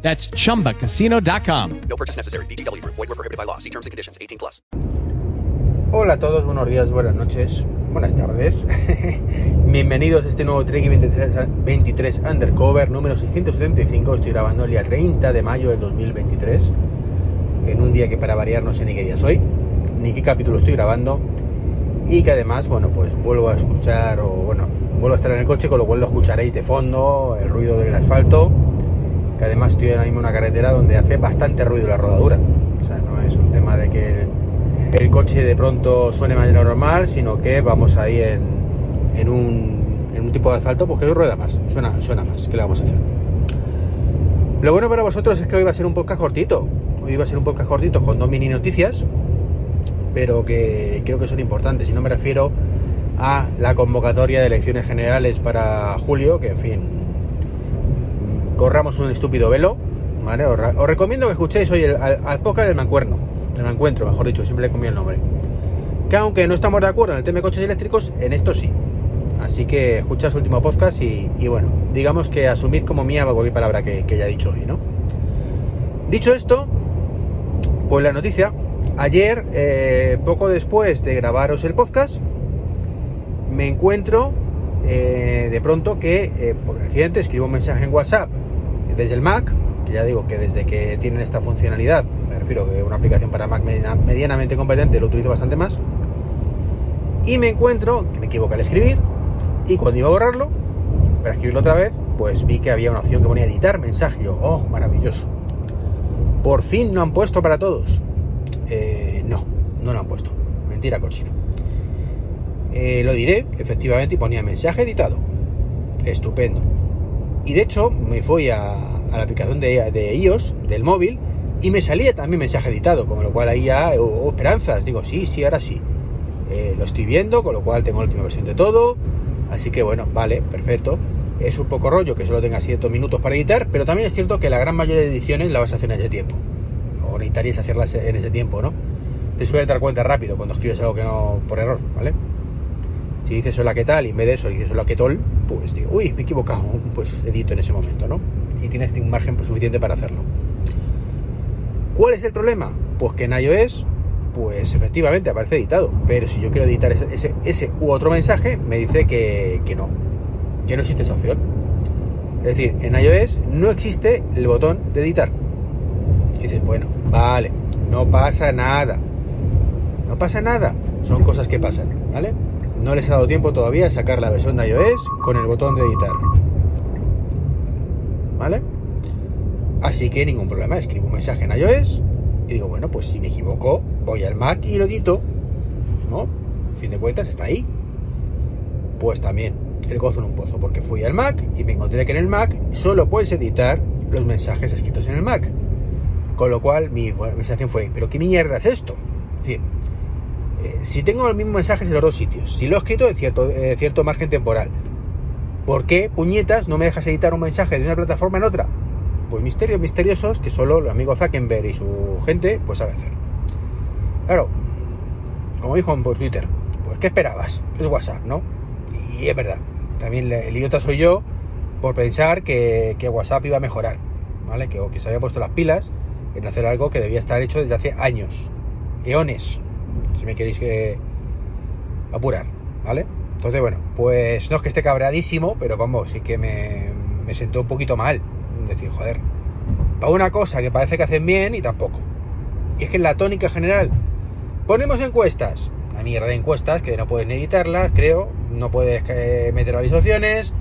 That's chumbacasino.com. No purchase necessary. BGW. Void were prohibited by law. See terms and conditions. 18 plus. Hola a todos, buenos días, buenas noches, buenas tardes. Bienvenidos a este nuevo Trek 23, 23 Undercover número 675. Estoy grabando el día 30 de mayo del 2023. En un día que para variar no sé ni qué día soy, ni qué capítulo estoy grabando. Y que además, bueno, pues vuelvo a escuchar, o bueno, vuelvo a estar en el coche, con lo cual lo escucharéis de fondo, el ruido del asfalto que además estoy ahora mismo en una carretera donde hace bastante ruido la rodadura. O sea, no es un tema de que el, coche de pronto suene más normal, sino que vamos ahí en, en, un, en un tipo de asfalto pues que rueda más, suena, suena más. ¿Qué le vamos a hacer? Lo bueno para vosotros es que hoy va a ser un podcast cortito. Hoy va a ser un podcast cortito con dos mini noticias, pero que creo que son importantes. Y no me refiero a la convocatoria de elecciones generales para julio, que en fin, corramos un estúpido velo. ¿vale? Os, recomiendo que escuchéis hoy el, al, podcast del mancuerno, del encuentro, mejor dicho, siempre le comí el nombre. Que aunque no estamos de acuerdo en el tema de coches eléctricos, en esto sí. Así que escuchad su último podcast y, y, bueno, digamos que asumid como mía cualquier palabra que, que ya he dicho hoy, ¿no? Dicho esto, pues la noticia. Ayer, eh, poco después de grabaros el podcast, me encuentro eh, de pronto que eh, por accidente escribo un mensaje en WhatsApp desde el Mac, que ya digo que desde que tienen esta funcionalidad, me refiero que una aplicación para Mac medianamente competente lo utilizo bastante más, y me encuentro que me equivoqué al escribir, y cuando iba a borrarlo, para escribirlo otra vez, pues vi que había una opción que ponía editar mensaje, yo, oh, maravilloso. Por fin lo han puesto para todos. Eh, no, no lo han puesto. Mentira cochina. Eh, lo diré, efectivamente, y ponía mensaje editado. Estupendo. Y de hecho, me fui a, a la aplicación de, de, iOS, del móvil, y me salía también mensaje editado, con lo cual ahí ya esperanzas. Digo, sí, sí, ahora sí. Eh, lo estoy viendo, con lo cual tengo la última versión de todo. Así que bueno, vale, perfecto. Es un poco rollo que solo tenga ciertos minutos para editar, pero también es cierto que la gran mayoría de ediciones la vas a hacer en ese tiempo. O necesitarías hacerlas en ese tiempo, ¿no? Te suele dar cuenta rápido cuando escribes algo que no por error, ¿vale? Si dices hola, ¿qué tal? Y en vez de eso dices hola, ¿qué tal? Pues digo, uy, me he equivocado. Pues edito en ese momento, ¿no? Y tienes un margen suficiente para hacerlo. ¿Cuál es el problema? Pues que en iOS, pues efectivamente aparece editado. Pero si yo quiero editar ese, ese, ese u otro mensaje, me dice que, que no. Que no existe esa opción. Es decir, en iOS no existe el botón de editar. Y dices, bueno, vale, no pasa nada. No pasa nada. Son cosas que pasan, ¿vale? No les ha dado tiempo todavía a sacar la versión de iOS con el botón de editar. ¿Vale? Así que ningún problema, escribo un mensaje en iOS y digo, bueno, pues si me equivoco, voy al Mac y lo edito. ¿No? A fin de cuentas está ahí. Pues también, el gozo en un pozo, porque fui al Mac y me encontré que en el Mac solo puedes editar los mensajes escritos en el Mac. Con lo cual mi sensación fue, ¿pero qué mierda es esto? Es decir, eh, si tengo los mismos mensajes en los dos sitios, si lo he escrito en cierto, eh, cierto margen temporal, ¿por qué, puñetas, no me dejas editar un mensaje de una plataforma en otra? Pues misterios misteriosos que solo el amigo Zuckerberg y su gente pues sabe hacer. Claro, como dijo por Twitter, pues ¿qué esperabas? Es WhatsApp, ¿no? Y es verdad, también el idiota soy yo por pensar que, que WhatsApp iba a mejorar, ¿vale? Que, que se había puesto las pilas en hacer algo que debía estar hecho desde hace años, eones, si me queréis que apurar, ¿vale? Entonces, bueno, pues no es que esté cabreadísimo, pero vamos, sí que me, me sentó un poquito mal. Decir, joder, para una cosa que parece que hacen bien y tampoco. Y es que en la tónica general, ponemos encuestas. Una mierda de encuestas que no puedes editarlas, creo. No puedes eh, meter visualizaciones,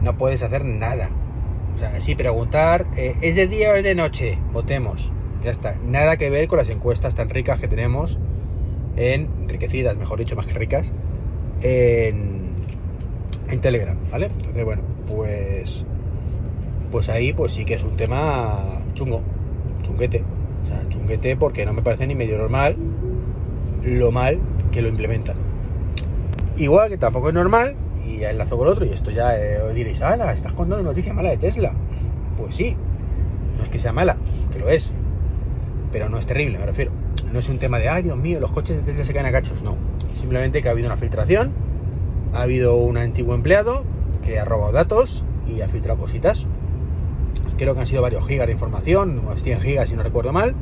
no puedes hacer nada. O sea, sí preguntar, eh, ¿es de día o es de noche? Votemos. Ya está. Nada que ver con las encuestas tan ricas que tenemos en enriquecidas, mejor dicho, más que ricas, en, en Telegram, ¿vale? Entonces, bueno, pues pues ahí pues sí que es un tema chungo, chunguete. O sea, chunguete porque no me parece ni medio normal lo mal que lo implementan. Igual que tampoco es normal, y ya enlazo con otro, y esto ya eh, os diréis, ¡Hala! Estás contando noticia mala de Tesla. Pues sí, no es que sea mala, que lo es, pero no es terrible, me refiero. No es un tema de, ay Dios mío, los coches de Tesla se caen a cachos, no. Simplemente que ha habido una filtración, ha habido un antiguo empleado que ha robado datos y ha filtrado cositas. Creo que han sido varios gigas de información, unos 100 gigas si no recuerdo mal.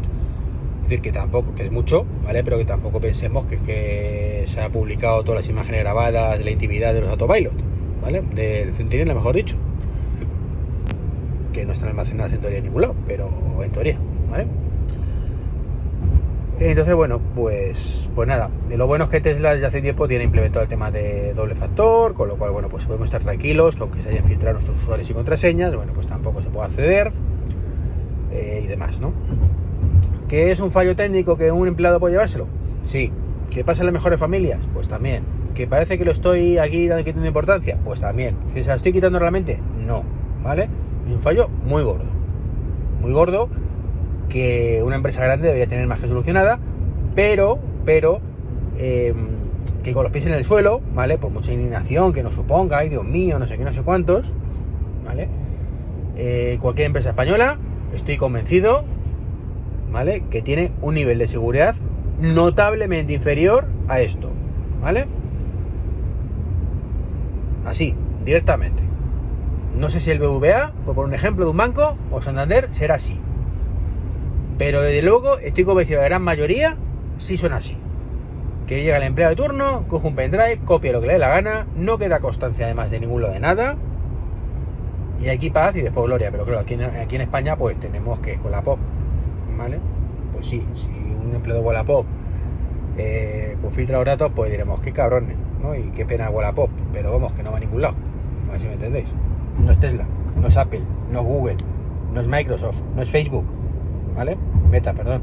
Es decir, que tampoco, que es mucho, ¿vale? Pero que tampoco pensemos que, que se ha publicado todas las imágenes grabadas de la intimidad de los autopilot, ¿vale? Del Centinela, mejor dicho. Que no están almacenadas en teoría en ningún lado, pero en teoría, ¿vale? Entonces, bueno, pues, pues nada. De lo bueno es que Tesla ya hace tiempo tiene implementado el tema de doble factor, con lo cual, bueno, pues podemos estar tranquilos que aunque se hayan filtrado nuestros usuarios y contraseñas, bueno, pues tampoco se puede acceder eh, y demás, ¿no? ¿Que es un fallo técnico que un empleado puede llevárselo? Sí. ¿Que pasa en las mejores familias? Pues también. ¿Que parece que lo estoy aquí dando quitando importancia? Pues también. ¿Que se la estoy quitando realmente? No. ¿Vale? Es un fallo muy gordo. Muy gordo que una empresa grande debería tener más que solucionada, pero, pero, eh, que con los pies en el suelo, ¿vale? Por mucha indignación que nos suponga, ay Dios mío, no sé qué, no sé cuántos, ¿vale? Eh, cualquier empresa española, estoy convencido, ¿vale? Que tiene un nivel de seguridad notablemente inferior a esto, ¿vale? Así, directamente. No sé si el BVA, por un ejemplo de un banco, o Santander, será así. Pero desde luego estoy convencido que la gran mayoría sí son así. Que llega el empleado de turno, coge un pendrive, copia lo que le dé la gana, no queda constancia además de ninguno de nada. Y aquí paz y después gloria. Pero claro, aquí en, España pues tenemos que con la pop, ¿vale? Pues sí, si un empleado de Wallapop eh, pues filtra los datos, pues diremos, qué cabrones, ¿no? Y qué pena Wallapop. Pero vamos, que no va a ningún lado. A ver si me entendéis. No es Tesla, no es Apple, no es Google, no es Microsoft, no es Facebook, ¿vale? Meta, perdón.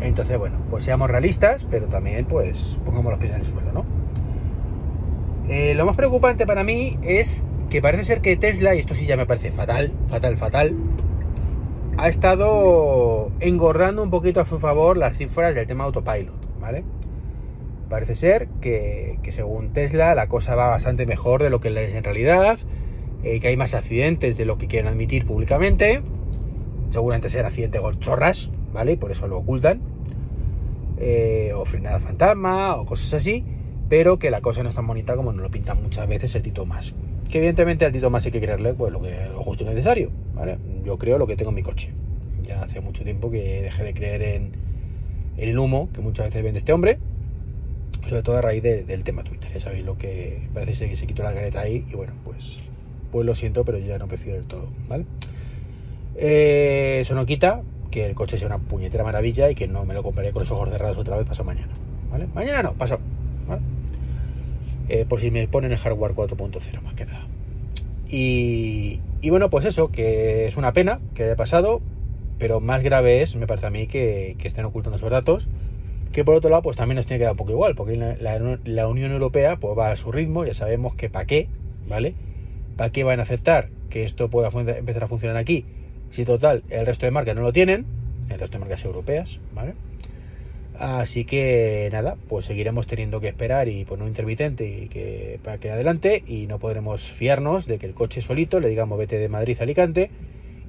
Entonces, bueno, pues seamos realistas, pero también, pues, pongamos los pies en el suelo, ¿no? Eh, lo más preocupante para mí es que parece ser que Tesla, y esto sí ya me parece fatal, fatal, fatal, ha estado engordando un poquito a su favor las cifras del tema autopilot, ¿vale? Parece ser que, según Tesla la cosa va bastante mejor de lo que es en realidad, eh, que hay más accidentes de lo que quieren admitir públicamente, seguramente serán accidentes con chorras, ¿vale? Y por eso lo ocultan. Eh, o frenada fantasma o cosas así, pero que la cosa no es tan bonita como nos lo pintan muchas veces el Tito Más. Que evidentemente al Tito Más hay que creerle pues, lo, que, lo justo y necesario, ¿vale? Yo creo lo que tengo en mi coche. Ya hace mucho tiempo que dejé de creer en, el humo que muchas veces vende este hombre, sobre todo a raíz de, del tema Twitter. Ya sabéis lo que parece que se quitó la careta ahí y bueno, pues, pues lo siento, pero yo ya no prefiero del todo, ¿vale? Eh, eso no quita que el coche sea una puñetera maravilla y que no me lo compraré con los ojos cerrados otra vez pasado mañana. ¿Vale? Mañana no, pasado. Eh, por si me ponen el hardware 4.0 más que nada. Y, y, bueno, pues eso, que es una pena que haya pasado, pero más grave es, me parece a mí, que, que estén ocultando esos datos. Que por otro lado, pues también nos tiene que dar un poco igual, porque la, la, la Unión Europea pues va a su ritmo, ya sabemos que para qué, ¿vale? ¿Para qué van a aceptar que esto pueda empezar a funcionar aquí? Si total, el resto de marcas no lo tienen, el resto de marcas europeas, ¿vale? Así que nada, pues seguiremos teniendo que esperar y poner un intermitente y que, para que adelante y no podremos fiarnos de que el coche solito le digamos vete de Madrid a Alicante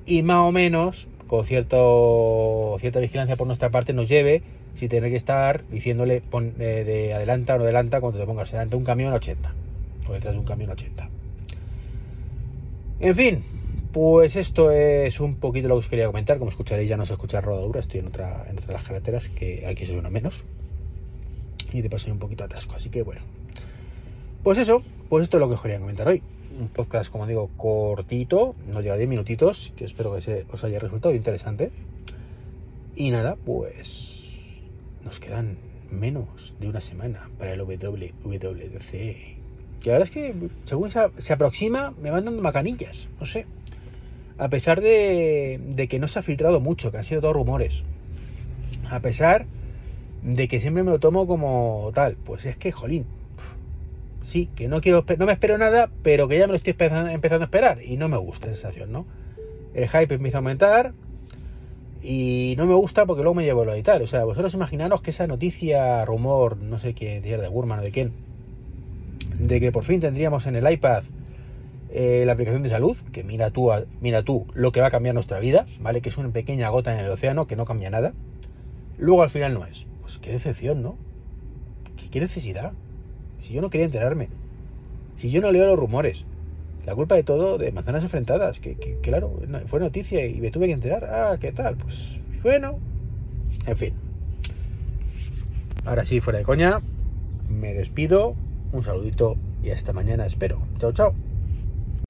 y más o menos con cierto, cierta vigilancia por nuestra parte nos lleve sin tener que estar diciéndole pon, eh, de adelanta o no adelanta cuando te pongas delante de un camión 80 o detrás de un camión 80. En fin, pues esto es un poquito lo que os quería comentar. Como escucharéis, ya no se escucha rodadura. Estoy en otra, en otra de las carreteras que aquí se suena menos. Y de paso hay un poquito atasco. Así que bueno. Pues eso, pues esto es lo que os quería comentar hoy. Un podcast, como digo, cortito. No llega a 10 minutitos. Que espero que se os haya resultado interesante. Y nada, pues nos quedan menos de una semana para el WWDC. Y la verdad es que según se, se aproxima, me van dando macanillas. No sé a pesar de, de, que no se ha filtrado mucho, que han sido todos rumores, a pesar de que siempre me lo tomo como tal, pues es que, jolín, sí, que no quiero, no me espero nada, pero que ya me lo estoy empezando, a esperar y no me gusta esa sensación, ¿no? El hype empieza a aumentar, Y no me gusta porque luego me llevo a editar. O sea, vosotros imaginaros que esa noticia, rumor, no sé qué, de Gurman o de quién, de que por fin tendríamos en el iPad eh, la aplicación de salud, que mira tú, mira tú lo que va a cambiar nuestra vida, ¿vale? Que es una pequeña gota en el océano que no cambia nada. Luego al final no es. Pues qué decepción, ¿no? ¿Qué, qué necesidad? Si yo no quería enterarme. Si yo no leo los rumores. La culpa de todo de manzanas enfrentadas. Que, claro, fue noticia y me tuve que enterar. Ah, ¿qué tal? Pues bueno. En fin. Ahora sí, fuera de coña. Me despido. Un saludito y hasta mañana espero. Chao, chao.